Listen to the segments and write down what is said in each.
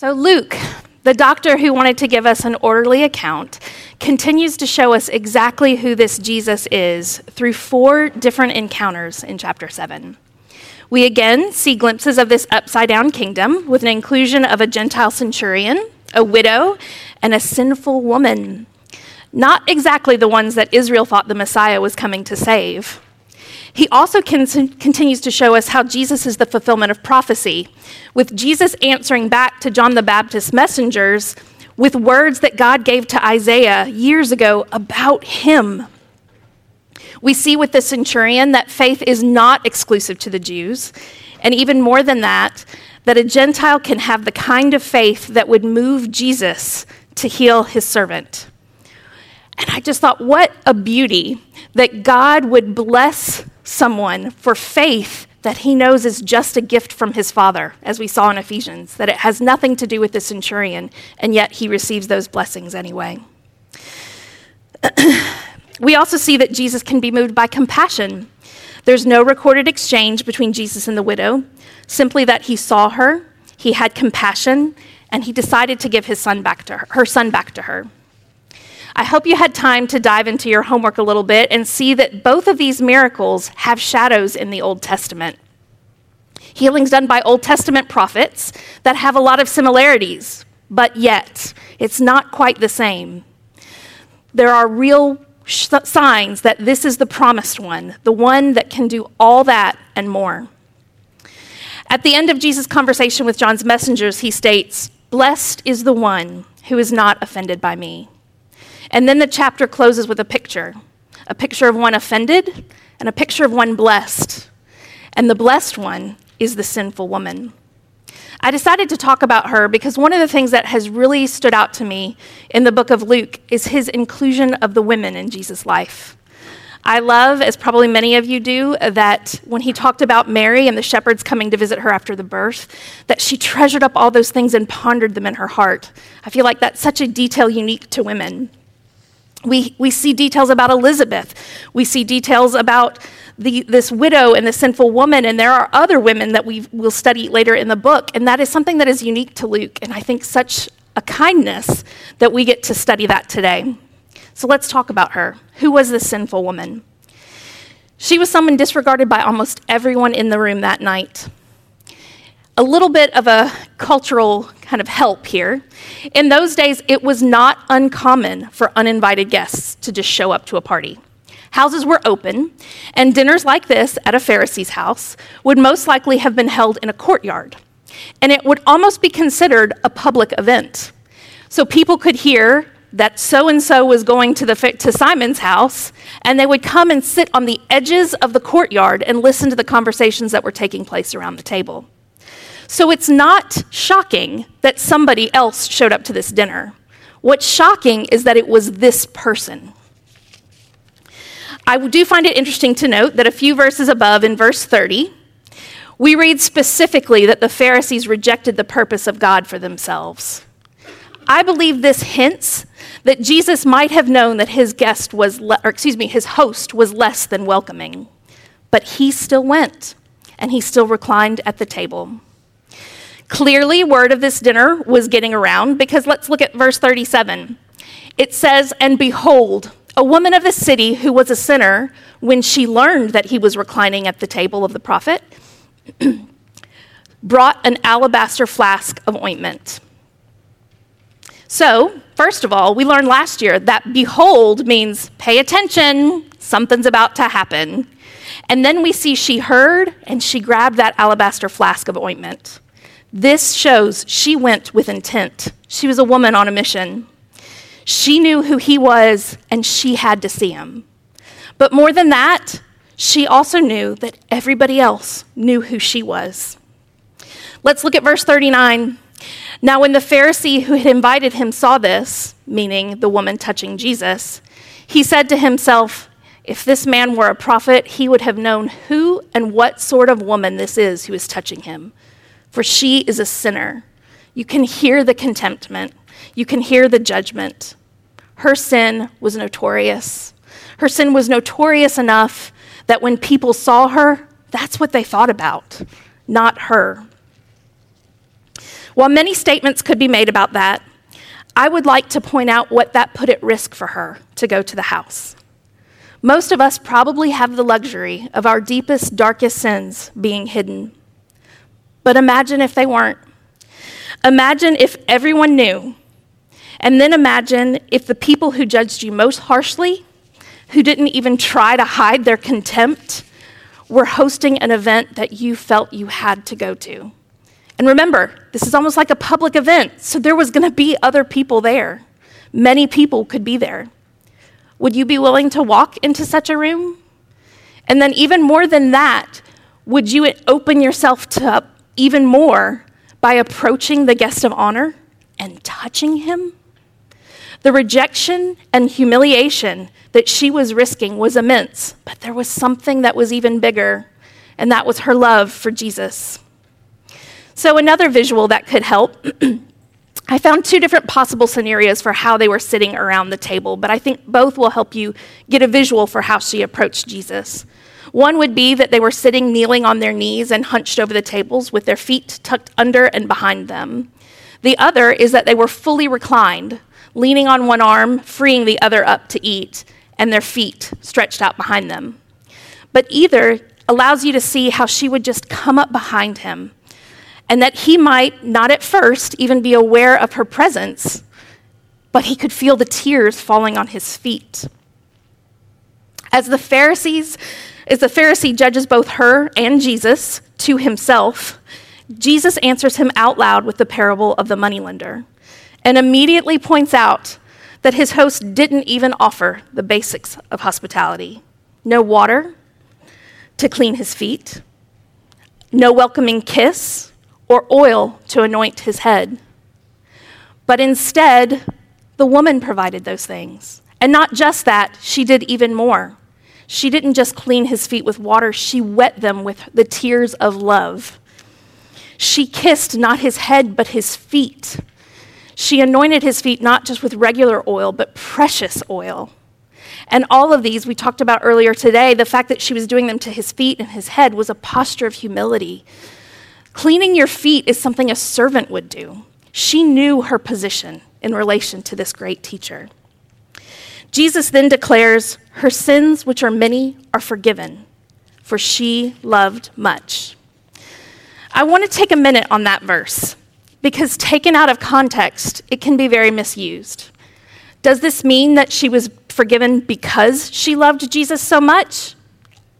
So, Luke, the doctor who wanted to give us an orderly account, continues to show us exactly who this Jesus is through four different encounters in chapter 7. We again see glimpses of this upside down kingdom with an inclusion of a Gentile centurion, a widow, and a sinful woman. Not exactly the ones that Israel thought the Messiah was coming to save. He also con- continues to show us how Jesus is the fulfillment of prophecy, with Jesus answering back to John the Baptist's messengers with words that God gave to Isaiah years ago about him. We see with the centurion that faith is not exclusive to the Jews, and even more than that, that a Gentile can have the kind of faith that would move Jesus to heal his servant. And I just thought, what a beauty that God would bless someone for faith that he knows is just a gift from his father, as we saw in Ephesians, that it has nothing to do with the centurion, and yet he receives those blessings anyway. we also see that Jesus can be moved by compassion. There's no recorded exchange between Jesus and the widow, simply that he saw her, he had compassion, and he decided to give his son back to her, her son back to her. I hope you had time to dive into your homework a little bit and see that both of these miracles have shadows in the Old Testament. Healings done by Old Testament prophets that have a lot of similarities, but yet it's not quite the same. There are real sh- signs that this is the promised one, the one that can do all that and more. At the end of Jesus' conversation with John's messengers, he states, Blessed is the one who is not offended by me. And then the chapter closes with a picture a picture of one offended and a picture of one blessed. And the blessed one is the sinful woman. I decided to talk about her because one of the things that has really stood out to me in the book of Luke is his inclusion of the women in Jesus' life. I love, as probably many of you do, that when he talked about Mary and the shepherds coming to visit her after the birth, that she treasured up all those things and pondered them in her heart. I feel like that's such a detail unique to women. We, we see details about Elizabeth. We see details about the, this widow and the sinful woman, and there are other women that we will study later in the book. And that is something that is unique to Luke, and I think such a kindness that we get to study that today. So let's talk about her. Who was this sinful woman? She was someone disregarded by almost everyone in the room that night a little bit of a cultural kind of help here. In those days, it was not uncommon for uninvited guests to just show up to a party. Houses were open, and dinners like this at a Pharisee's house would most likely have been held in a courtyard. And it would almost be considered a public event. So people could hear that so and so was going to, the, to Simon's house, and they would come and sit on the edges of the courtyard and listen to the conversations that were taking place around the table. So it's not shocking that somebody else showed up to this dinner. What's shocking is that it was this person. I do find it interesting to note that a few verses above, in verse 30, we read specifically that the Pharisees rejected the purpose of God for themselves. I believe this hints that Jesus might have known that his guest was, le- or excuse me, his host was less than welcoming. But he still went, and he still reclined at the table. Clearly, word of this dinner was getting around because let's look at verse 37. It says, And behold, a woman of the city who was a sinner, when she learned that he was reclining at the table of the prophet, brought an alabaster flask of ointment. So, first of all, we learned last year that behold means pay attention, something's about to happen. And then we see she heard and she grabbed that alabaster flask of ointment. This shows she went with intent. She was a woman on a mission. She knew who he was, and she had to see him. But more than that, she also knew that everybody else knew who she was. Let's look at verse 39. Now, when the Pharisee who had invited him saw this, meaning the woman touching Jesus, he said to himself, If this man were a prophet, he would have known who and what sort of woman this is who is touching him for she is a sinner. You can hear the contemptment, you can hear the judgment. Her sin was notorious. Her sin was notorious enough that when people saw her, that's what they thought about, not her. While many statements could be made about that, I would like to point out what that put at risk for her to go to the house. Most of us probably have the luxury of our deepest, darkest sins being hidden. But imagine if they weren't. Imagine if everyone knew. And then imagine if the people who judged you most harshly, who didn't even try to hide their contempt, were hosting an event that you felt you had to go to. And remember, this is almost like a public event, so there was going to be other people there. Many people could be there. Would you be willing to walk into such a room? And then, even more than that, would you open yourself to even more by approaching the guest of honor and touching him? The rejection and humiliation that she was risking was immense, but there was something that was even bigger, and that was her love for Jesus. So, another visual that could help I found two different possible scenarios for how they were sitting around the table, but I think both will help you get a visual for how she approached Jesus. One would be that they were sitting kneeling on their knees and hunched over the tables with their feet tucked under and behind them. The other is that they were fully reclined, leaning on one arm, freeing the other up to eat, and their feet stretched out behind them. But either allows you to see how she would just come up behind him and that he might not at first even be aware of her presence, but he could feel the tears falling on his feet. As the Pharisees, as the Pharisee judges both her and Jesus to himself, Jesus answers him out loud with the parable of the moneylender and immediately points out that his host didn't even offer the basics of hospitality no water to clean his feet, no welcoming kiss or oil to anoint his head. But instead, the woman provided those things. And not just that, she did even more. She didn't just clean his feet with water, she wet them with the tears of love. She kissed not his head, but his feet. She anointed his feet not just with regular oil, but precious oil. And all of these we talked about earlier today, the fact that she was doing them to his feet and his head was a posture of humility Cleaning your feet is something a servant would do. She knew her position in relation to this great teacher. Jesus then declares, Her sins, which are many, are forgiven, for she loved much. I want to take a minute on that verse because, taken out of context, it can be very misused. Does this mean that she was forgiven because she loved Jesus so much?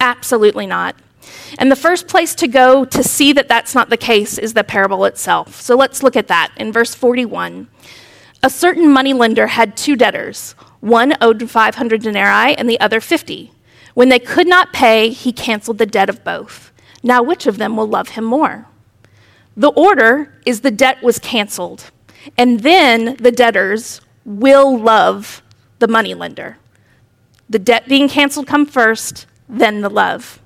Absolutely not. And the first place to go to see that that's not the case is the parable itself. So let's look at that. In verse 41, a certain moneylender had two debtors. One owed 500 denarii and the other 50. When they could not pay, he canceled the debt of both. Now, which of them will love him more? The order is the debt was canceled, and then the debtors will love the moneylender. The debt being canceled come first, then the love.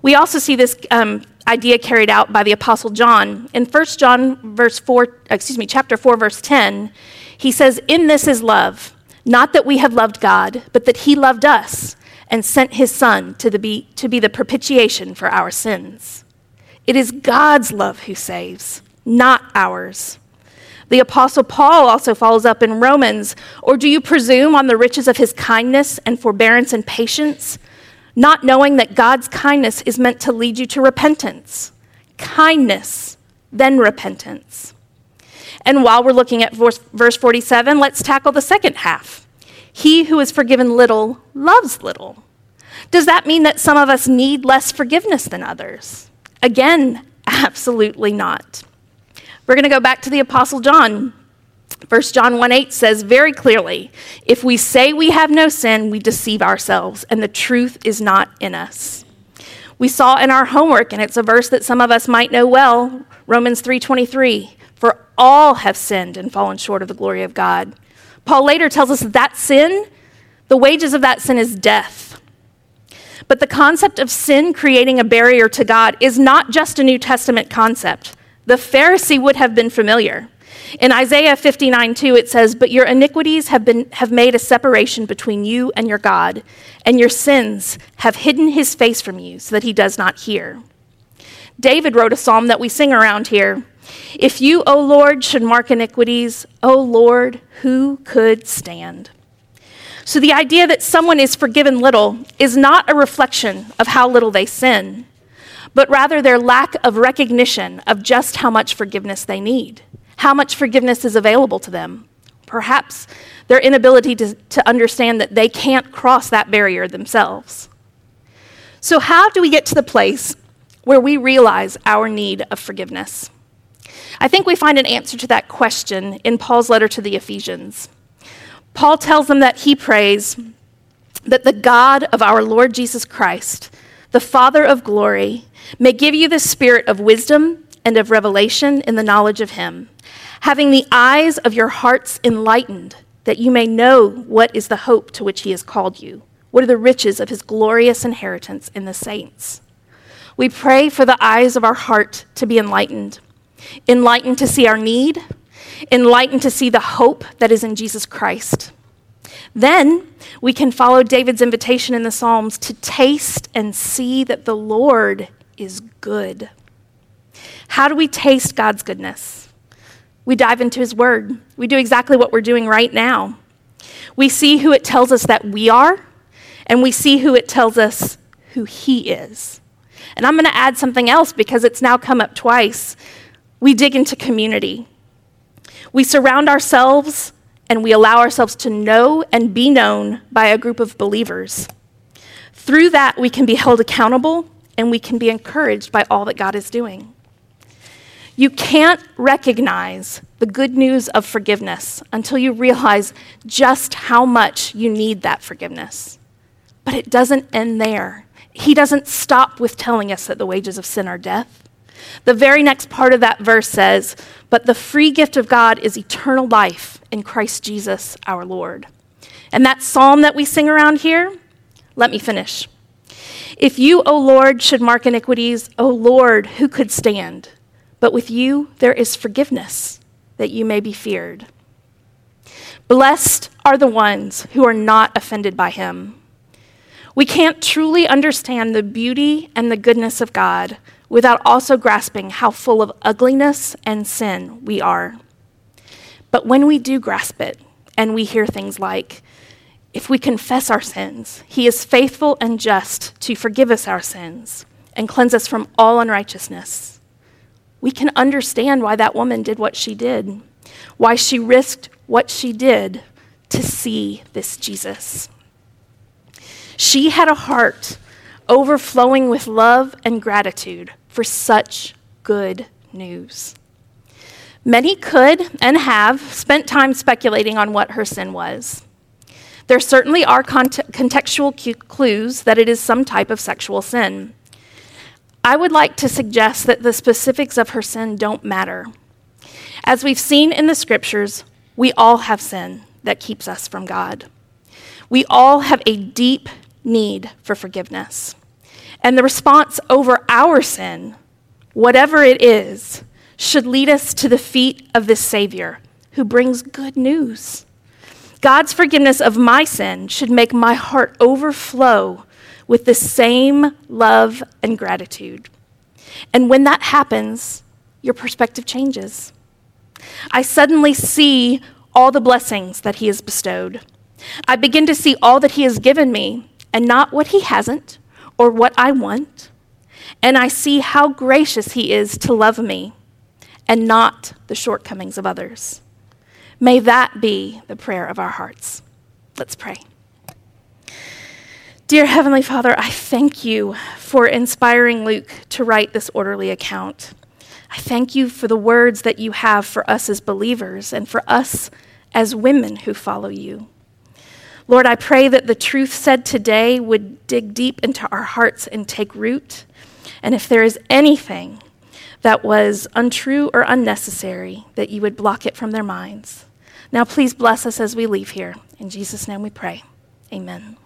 We also see this um, idea carried out by the apostle John. In 1 John verse 4, excuse me, chapter 4 verse 10, he says, "In this is love, not that we have loved God, but that he loved us and sent his son to, be, to be the propitiation for our sins." It is God's love who saves, not ours. The Apostle Paul also follows up in Romans Or do you presume on the riches of his kindness and forbearance and patience, not knowing that God's kindness is meant to lead you to repentance. Kindness, then repentance. And while we're looking at verse 47, let's tackle the second half. He who is forgiven little loves little. Does that mean that some of us need less forgiveness than others? Again, absolutely not. We're going to go back to the Apostle John. 1 John 1 8 says very clearly if we say we have no sin, we deceive ourselves, and the truth is not in us. We saw in our homework, and it's a verse that some of us might know well Romans 3:23 for all have sinned and fallen short of the glory of God. Paul later tells us that, that sin, the wages of that sin is death. But the concept of sin creating a barrier to God is not just a New Testament concept. The Pharisee would have been familiar. In Isaiah 59 2, it says, But your iniquities have, been, have made a separation between you and your God, and your sins have hidden his face from you so that he does not hear. David wrote a psalm that we sing around here. If you, O Lord, should mark iniquities, O Lord, who could stand? So the idea that someone is forgiven little is not a reflection of how little they sin, but rather their lack of recognition of just how much forgiveness they need, how much forgiveness is available to them. Perhaps their inability to, to understand that they can't cross that barrier themselves. So, how do we get to the place where we realize our need of forgiveness? I think we find an answer to that question in Paul's letter to the Ephesians. Paul tells them that he prays that the God of our Lord Jesus Christ, the Father of glory, may give you the spirit of wisdom and of revelation in the knowledge of him, having the eyes of your hearts enlightened, that you may know what is the hope to which he has called you, what are the riches of his glorious inheritance in the saints. We pray for the eyes of our heart to be enlightened, enlightened to see our need enlightened to see the hope that is in Jesus Christ. Then we can follow David's invitation in the Psalms to taste and see that the Lord is good. How do we taste God's goodness? We dive into His Word. We do exactly what we're doing right now. We see who it tells us that we are, and we see who it tells us who He is. And I'm going to add something else because it's now come up twice. We dig into community. We surround ourselves and we allow ourselves to know and be known by a group of believers. Through that, we can be held accountable and we can be encouraged by all that God is doing. You can't recognize the good news of forgiveness until you realize just how much you need that forgiveness. But it doesn't end there. He doesn't stop with telling us that the wages of sin are death. The very next part of that verse says, But the free gift of God is eternal life in Christ Jesus our Lord. And that psalm that we sing around here, let me finish. If you, O Lord, should mark iniquities, O Lord, who could stand? But with you there is forgiveness, that you may be feared. Blessed are the ones who are not offended by him. We can't truly understand the beauty and the goodness of God without also grasping how full of ugliness and sin we are. But when we do grasp it, and we hear things like, if we confess our sins, he is faithful and just to forgive us our sins and cleanse us from all unrighteousness. We can understand why that woman did what she did, why she risked what she did to see this Jesus. She had a heart overflowing with love and gratitude for such good news. Many could and have spent time speculating on what her sin was. There certainly are cont- contextual clues that it is some type of sexual sin. I would like to suggest that the specifics of her sin don't matter. As we've seen in the scriptures, we all have sin that keeps us from God. We all have a deep need for forgiveness. And the response over our sin, whatever it is, should lead us to the feet of this Savior who brings good news. God's forgiveness of my sin should make my heart overflow with the same love and gratitude. And when that happens, your perspective changes. I suddenly see all the blessings that He has bestowed. I begin to see all that He has given me and not what He hasn't or what I want, and I see how gracious He is to love me and not the shortcomings of others. May that be the prayer of our hearts. Let's pray. Dear Heavenly Father, I thank you for inspiring Luke to write this orderly account. I thank you for the words that you have for us as believers and for us as women who follow you. Lord, I pray that the truth said today would dig deep into our hearts and take root. And if there is anything that was untrue or unnecessary, that you would block it from their minds. Now, please bless us as we leave here. In Jesus' name we pray. Amen.